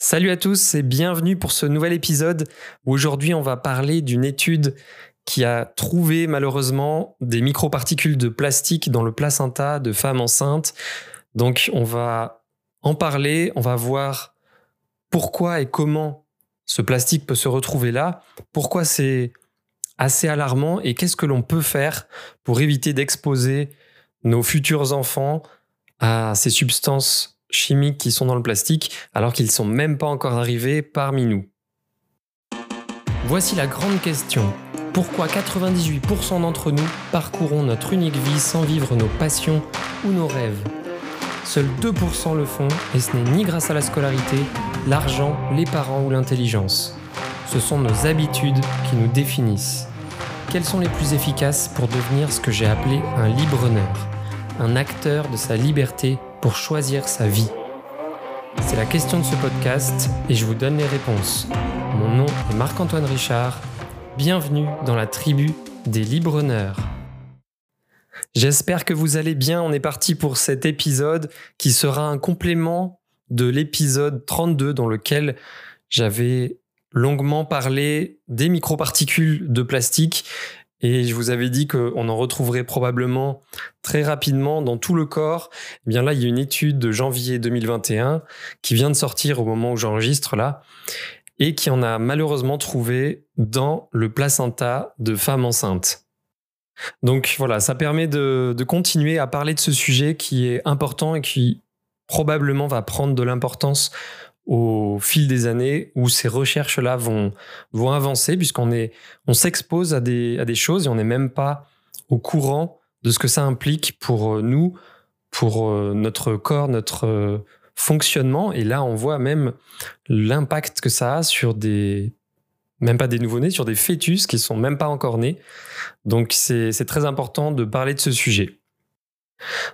Salut à tous et bienvenue pour ce nouvel épisode où aujourd'hui on va parler d'une étude qui a trouvé malheureusement des microparticules de plastique dans le placenta de femmes enceintes. Donc on va en parler, on va voir pourquoi et comment ce plastique peut se retrouver là, pourquoi c'est assez alarmant et qu'est-ce que l'on peut faire pour éviter d'exposer nos futurs enfants à ces substances chimiques qui sont dans le plastique alors qu'ils ne sont même pas encore arrivés parmi nous. Voici la grande question. Pourquoi 98% d'entre nous parcourons notre unique vie sans vivre nos passions ou nos rêves? Seuls 2% le font et ce n'est ni grâce à la scolarité, l'argent, les parents ou l'intelligence. Ce sont nos habitudes qui nous définissent. Quelles sont les plus efficaces pour devenir ce que j'ai appelé un libre-honneur? Un acteur de sa liberté pour choisir sa vie C'est la question de ce podcast et je vous donne les réponses. Mon nom est Marc-Antoine Richard. Bienvenue dans la tribu des libre-honneurs. J'espère que vous allez bien. On est parti pour cet épisode qui sera un complément de l'épisode 32 dans lequel j'avais longuement parlé des microparticules de plastique et je vous avais dit qu'on en retrouverait probablement très rapidement dans tout le corps. Eh bien là, il y a une étude de janvier 2021 qui vient de sortir au moment où j'enregistre là et qui en a malheureusement trouvé dans le placenta de femmes enceintes. Donc voilà, ça permet de, de continuer à parler de ce sujet qui est important et qui probablement va prendre de l'importance au fil des années où ces recherches-là vont, vont avancer, puisqu'on on s'expose à des, à des choses et on n'est même pas au courant de ce que ça implique pour euh, nous, pour euh, notre corps, notre euh, fonctionnement. Et là, on voit même l'impact que ça a sur des, même pas des nouveau-nés, sur des fœtus qui sont même pas encore nés. Donc, c'est très important de parler de ce sujet.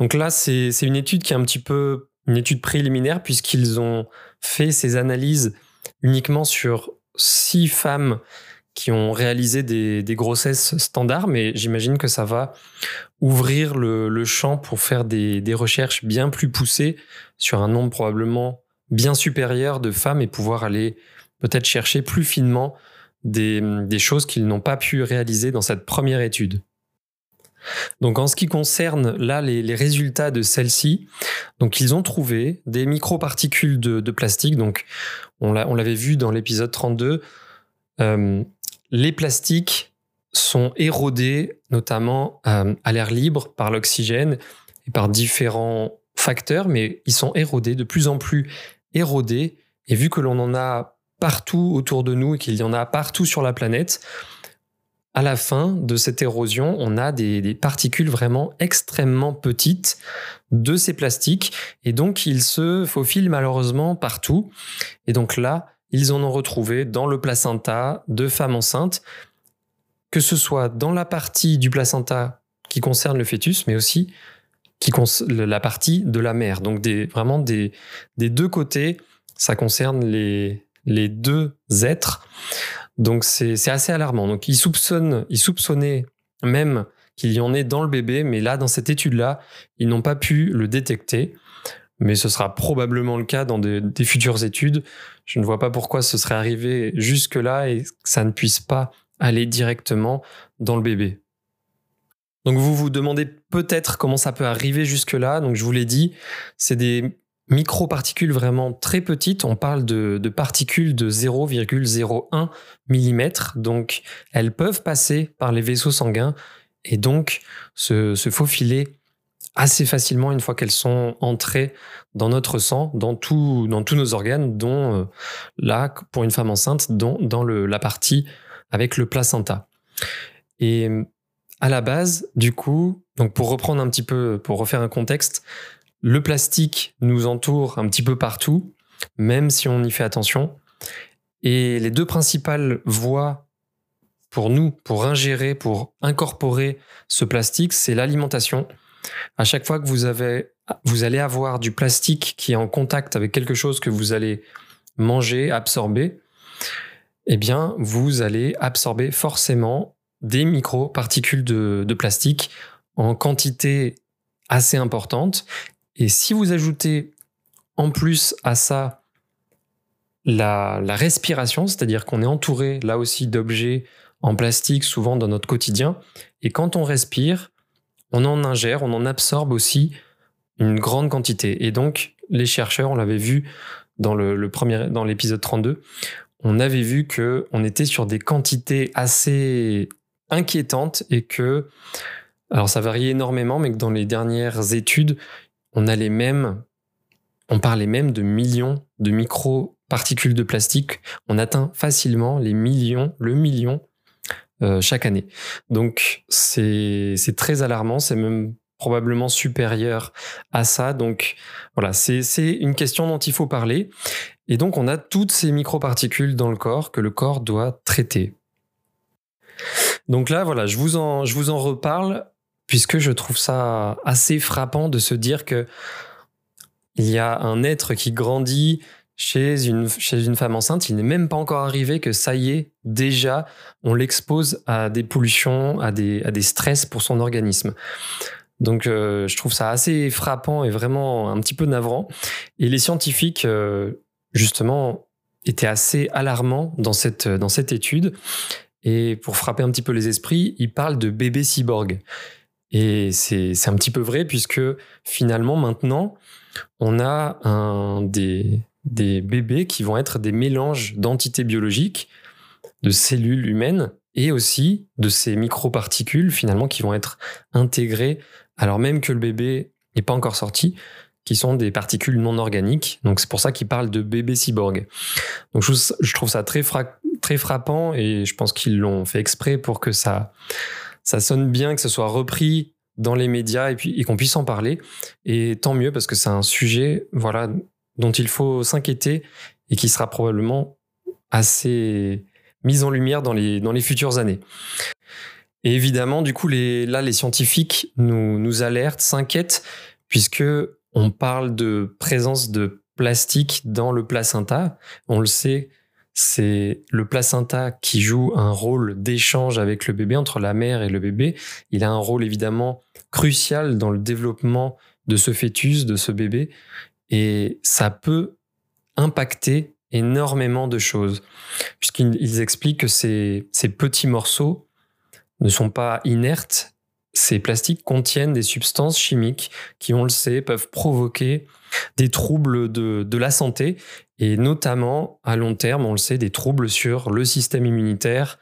Donc là, c'est une étude qui est un petit peu une étude préliminaire puisqu'ils ont fait ces analyses uniquement sur six femmes qui ont réalisé des, grossesses standards, mais j'imagine que ça va ouvrir le, champ pour faire des, recherches bien plus poussées sur un nombre probablement bien supérieur de femmes et pouvoir aller peut-être chercher plus finement des choses qu'ils n'ont pas pu réaliser dans cette première étude. Donc en ce qui concerne là les, résultats de celle-ci, donc ils ont trouvé des microparticules de, de plastique. Donc on l'avait vu dans l'épisode 32. Euh, les plastiques sont érodés notamment euh, à l'air libre par l'oxygène et par différents facteurs, mais ils sont érodés de plus en plus érodés. Et vu que l'on en a partout autour de nous et qu'il y en a partout sur la planète, à la fin de cette érosion, on a des, particules vraiment extrêmement petites de ces plastiques et donc ils se faufilent malheureusement partout. Et donc là, ils en ont retrouvé dans le placenta de femmes enceintes, que ce soit dans la partie du placenta qui concerne le fœtus, mais aussi qui la partie de la mère. Donc vraiment des, deux côtés, ça concerne les deux êtres. Donc c'est assez alarmant. Donc ils soupçonnent, soupçonnaient même qu'il y en ait dans le bébé, mais là, dans cette étude-là, ils n'ont pas pu le détecter. Mais ce sera probablement le cas dans des, futures études. Je ne vois pas pourquoi ce serait arrivé jusque-là et que ça ne puisse pas aller directement dans le bébé. Donc vous vous demandez peut-être comment ça peut arriver jusque-là. Donc je vous l'ai dit, c'est des microparticules vraiment très petites. On parle de, particules de 0,01 mm. Donc, elles peuvent passer par les vaisseaux sanguins et donc se, faufiler assez facilement une fois qu'elles sont entrées dans notre sang, dans, tout, dans tous nos organes, dont euh, là, pour une femme enceinte, dont, dans le, la partie avec le placenta. Et à la base, du coup, donc pour reprendre un petit peu, pour refaire un contexte, le plastique nous entoure un petit peu partout, même si on y fait attention. Et les deux principales voies pour nous, pour ingérer, pour incorporer ce plastique, c'est l'alimentation. À chaque fois que vous, avez, vous allez avoir du plastique qui est en contact avec quelque chose que vous allez manger, absorber, eh bien, vous allez absorber forcément des microparticules de, de plastique en quantité assez importante et si vous ajoutez en plus à ça la, respiration, c'est-à-dire qu'on est entouré là aussi d'objets en plastique souvent dans notre quotidien. Et quand on respire, on en ingère, on en absorbe aussi une grande quantité. Et donc, les chercheurs, on l'avait vu dans le, premier, dans l'épisode 32, on avait vu que on était sur des quantités assez inquiétantes et que, alors ça varie énormément, mais que dans les dernières études, on parlait même de millions de micro-particules de plastique. On atteint facilement les millions, le million euh, chaque année. Donc c'est très alarmant, c'est même probablement supérieur à ça. Donc voilà, c'est une question dont il faut parler. Et donc on a toutes ces microparticules dans le corps que le corps doit traiter. Donc là, voilà, je vous en reparle puisque je trouve ça assez frappant de se dire que il y a un être qui grandit chez une, chez une femme enceinte, il n'est même pas encore arrivé que ça y est, déjà, on l'expose à des pollutions, à des, à des stress pour son organisme. Donc euh, je trouve ça assez frappant et vraiment un petit peu navrant. Et les scientifiques, euh, justement, étaient assez alarmants dans cette, dans cette étude. Et pour frapper un petit peu les esprits, ils parlent de bébés cyborg. Et c'est un petit peu vrai puisque finalement maintenant, on a des, des bébés qui vont être des mélanges d'entités biologiques, de cellules humaines et aussi de ces microparticules finalement qui vont être intégrées alors même que le bébé n'est pas encore sorti, qui sont des particules non organiques. Donc c'est pour ça qu'ils parlent de bébé cyborg. Donc je, trouve ça très, très frappant et je pense qu'ils l'ont fait exprès pour que ça, ça sonne bien, que ce soit repris dans les médias et qu'on puisse en parler. Et tant mieux parce que c'est un sujet voilà dont il faut s'inquiéter et qui sera probablement assez mis en lumière dans les, dans les futures années. Et évidemment, du coup, là, les scientifiques nous, nous alertent, s'inquiètent, puisque on parle de présence de plastique dans le placenta. On le sait, c'est le placenta qui joue un rôle d'échange avec le bébé, entre la mère et le bébé. Il a un rôle évidemment crucial dans le développement de ce fœtus, de ce bébé, et ça peut impacter énormément de choses, puisqu'ils expliquent que ces, ces petits morceaux ne sont pas inertes. Ces plastiques contiennent des substances chimiques qui, on le sait, peuvent provoquer des troubles de, la santé et notamment à long terme, on le sait, des troubles sur le système immunitaire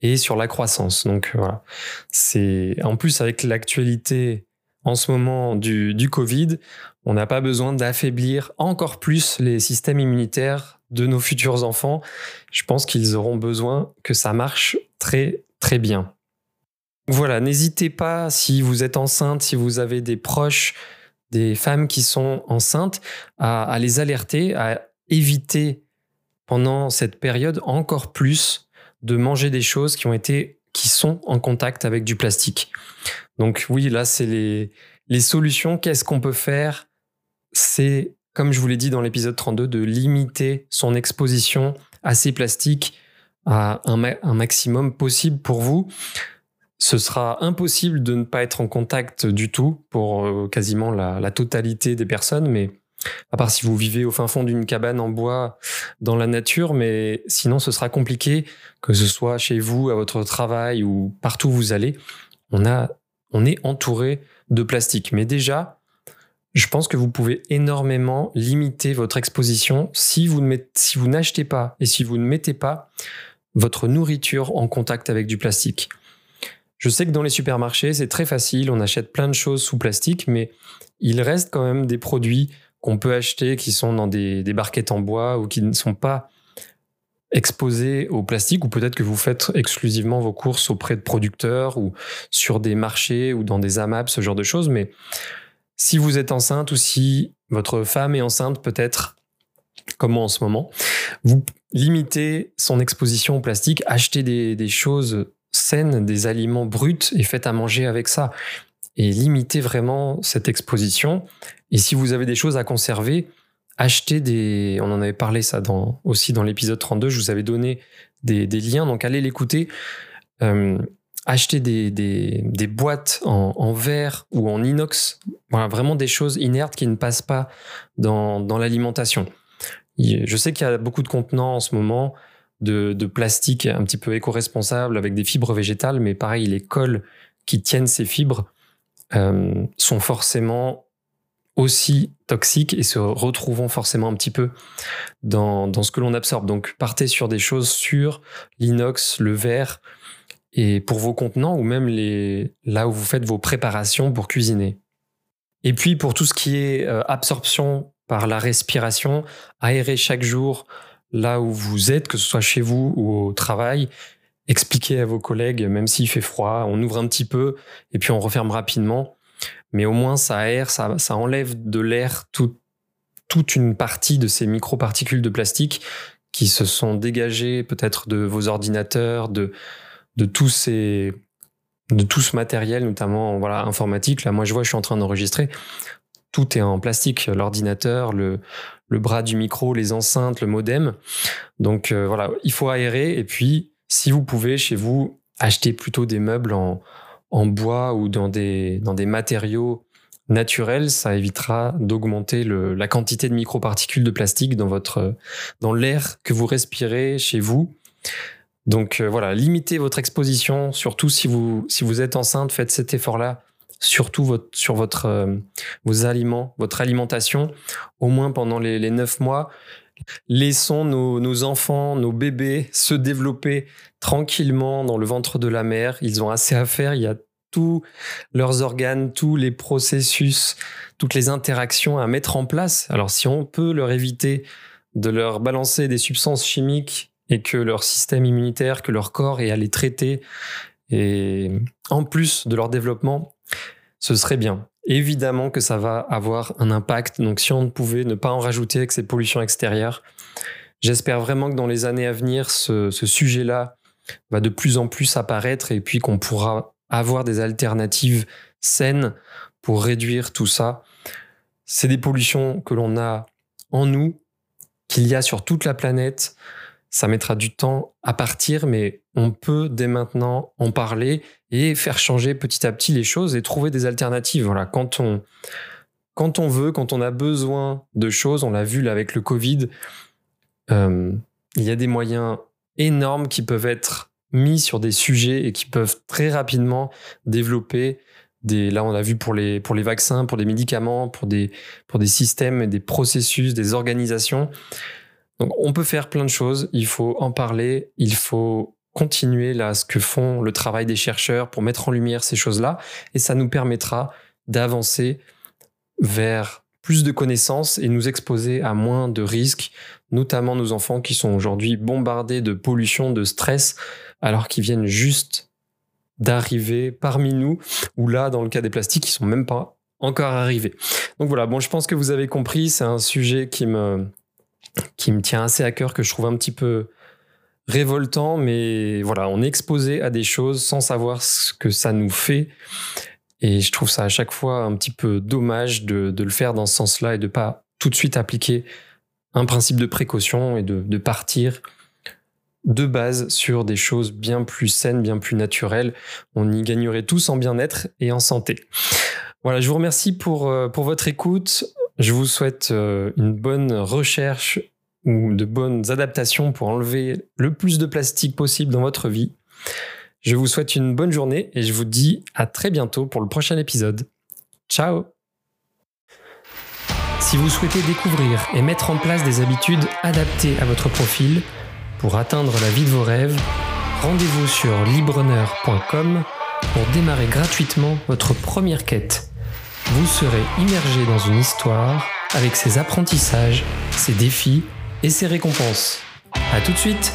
et sur la croissance. Donc voilà, c'est en plus avec l'actualité en ce moment du, du Covid, on n'a pas besoin d'affaiblir encore plus les systèmes immunitaires de nos futurs enfants. Je pense qu'ils auront besoin que ça marche très très bien. Voilà, n'hésitez pas si vous êtes enceinte, si vous avez des proches, des femmes qui sont enceintes, à, les alerter, à éviter pendant cette période encore plus de manger des choses qui ont été, qui sont en contact avec du plastique. Donc oui, là, c'est les, solutions. Qu'est-ce qu'on peut faire? C'est, comme je vous l'ai dit dans l'épisode 32, de limiter son exposition à ces plastiques à un maximum possible pour vous ce sera impossible de ne pas être en contact du tout pour euh, quasiment la, totalité des personnes, mais à part si vous vivez au fin fond d'une cabane en bois dans la nature, mais sinon ce sera compliqué, que ce soit chez vous, à votre travail ou partout où vous allez, on, a, on est entouré de plastique. Mais déjà, je pense que vous pouvez énormément limiter votre exposition si vous, ne si vous n'achetez pas et si vous ne mettez pas votre nourriture en contact avec du plastique. Je sais que dans les supermarchés, c'est très facile, on achète plein de choses sous plastique, mais il reste quand même des produits qu'on peut acheter qui sont dans des, barquettes en bois ou qui ne sont pas exposés au plastique, ou peut-être que vous faites exclusivement vos courses auprès de producteurs ou sur des marchés ou dans des AMAP, ce genre de choses. Mais si vous êtes enceinte ou si votre femme est enceinte, peut-être, comme moi en ce moment, vous limitez son exposition au plastique, achetez des choses saine des aliments bruts et faites à manger avec ça. Et limitez vraiment cette exposition. Et si vous avez des choses à conserver, achetez des... On en avait parlé ça dans, aussi dans l'épisode 32, je vous avais donné des, liens, donc allez l'écouter. Euh, achetez des, des, boîtes en, verre ou en inox, voilà, vraiment des choses inertes qui ne passent pas dans, dans l'alimentation. Je sais qu'il y a beaucoup de contenants en ce moment de, plastique un petit peu éco-responsable avec des fibres végétales, mais pareil, les cols qui tiennent ces fibres euh, sont forcément aussi toxiques et se retrouvent forcément un petit peu dans, dans ce que l'on absorbe. Donc partez sur des choses sur l'inox, le verre, et pour vos contenants ou même les, là où vous faites vos préparations pour cuisiner. Et puis pour tout ce qui est euh, absorption par la respiration, aérer chaque jour là où vous êtes, que ce soit chez vous ou au travail. Expliquez à vos collègues, même s'il fait froid, on ouvre un petit peu et puis on referme rapidement. Mais au moins, ça aère, ça, enlève de l'air toute une partie de ces microparticules de plastique qui se sont dégagées peut-être de vos ordinateurs, de, de tous ces de tout ce matériel, notamment voilà informatique. Là, moi, je vois, je suis en train d'enregistrer. Tout est en plastique, l'ordinateur, le, le bras du micro, les enceintes, le modem. Donc euh, voilà, il faut aérer. Et puis, si vous pouvez, chez vous, acheter plutôt des meubles en, bois ou dans des, matériaux naturels, ça évitera d'augmenter la quantité de microparticules de plastique dans l'air que vous respirez chez vous. Donc euh, voilà, limitez votre exposition, surtout si vous, si vous êtes enceinte, faites cet effort-là, surtout sur votre, euh, vos aliments, votre alimentation, au moins pendant les, neuf mois. Laissons nos, nos, enfants, nos bébés se développer tranquillement dans le ventre de la mère. Ils ont assez à faire. Il y a tous leurs organes, tous les processus, toutes les interactions à mettre en place. Alors si on peut leur éviter de leur balancer des substances chimiques et que leur système immunitaire, que leur corps est à les traiter, et en plus de leur développement, ce serait bien. Évidemment que ça va avoir un impact, donc si on ne pouvait ne pas en rajouter avec ces pollutions extérieures, j'espère vraiment que dans les années à venir, ce, ce sujet-là va de plus en plus apparaître et puis qu'on pourra avoir des alternatives saines pour réduire tout ça. C'est des pollutions que l'on a en nous, qu'il y a sur toute la planète. Ça mettra du temps à partir, mais on peut dès maintenant en parler et faire changer petit à petit les choses et trouver des alternatives. Voilà, quand on, quand on veut, quand on a besoin de choses, on l'a vu avec le Covid, euh, il y a des moyens énormes qui peuvent être mis sur des sujets et qui peuvent très rapidement développer des, là on a vu pour les, pour les vaccins, pour des médicaments, pour des, pour des systèmes, des processus, des organisations. Donc on peut faire plein de choses, il faut en parler, il faut continuer là ce que font le travail des chercheurs pour mettre en lumière ces choses-là et ça nous permettra d'avancer vers plus de connaissances et nous exposer à moins de risques, notamment nos enfants qui sont aujourd'hui bombardés de pollution, de stress, alors qu'ils viennent juste d'arriver parmi nous, ou là, dans le cas des plastiques, ils sont même pas encore arrivés. Donc voilà, bon, je pense que vous avez compris, c'est un sujet qui me, qui me tient assez à cœur, que je trouve un petit peu révoltant, mais voilà, on est exposé à des choses sans savoir ce que ça nous fait. Et je trouve ça à chaque fois un petit peu dommage de, le faire dans ce sens-là et de pas tout de suite appliquer un principe de précaution et de, partir de base sur des choses bien plus saines, bien plus naturelles. On y gagnerait tous en bien-être et en santé. Voilà, je vous remercie pour, euh, votre écoute. Je vous souhaite euh, une bonne recherche ou de bonnes adaptations pour enlever le plus de plastique possible dans votre vie. Je vous souhaite une bonne journée et je vous dis à très bientôt pour le prochain épisode. Ciao Si vous souhaitez découvrir et mettre en place des habitudes adaptées à votre profil pour atteindre la vie de vos rêves, rendez-vous sur libreneur.com pour démarrer gratuitement votre première quête vous serez immergé dans une histoire avec ses apprentissages, ses défis et ses récompenses. A tout de suite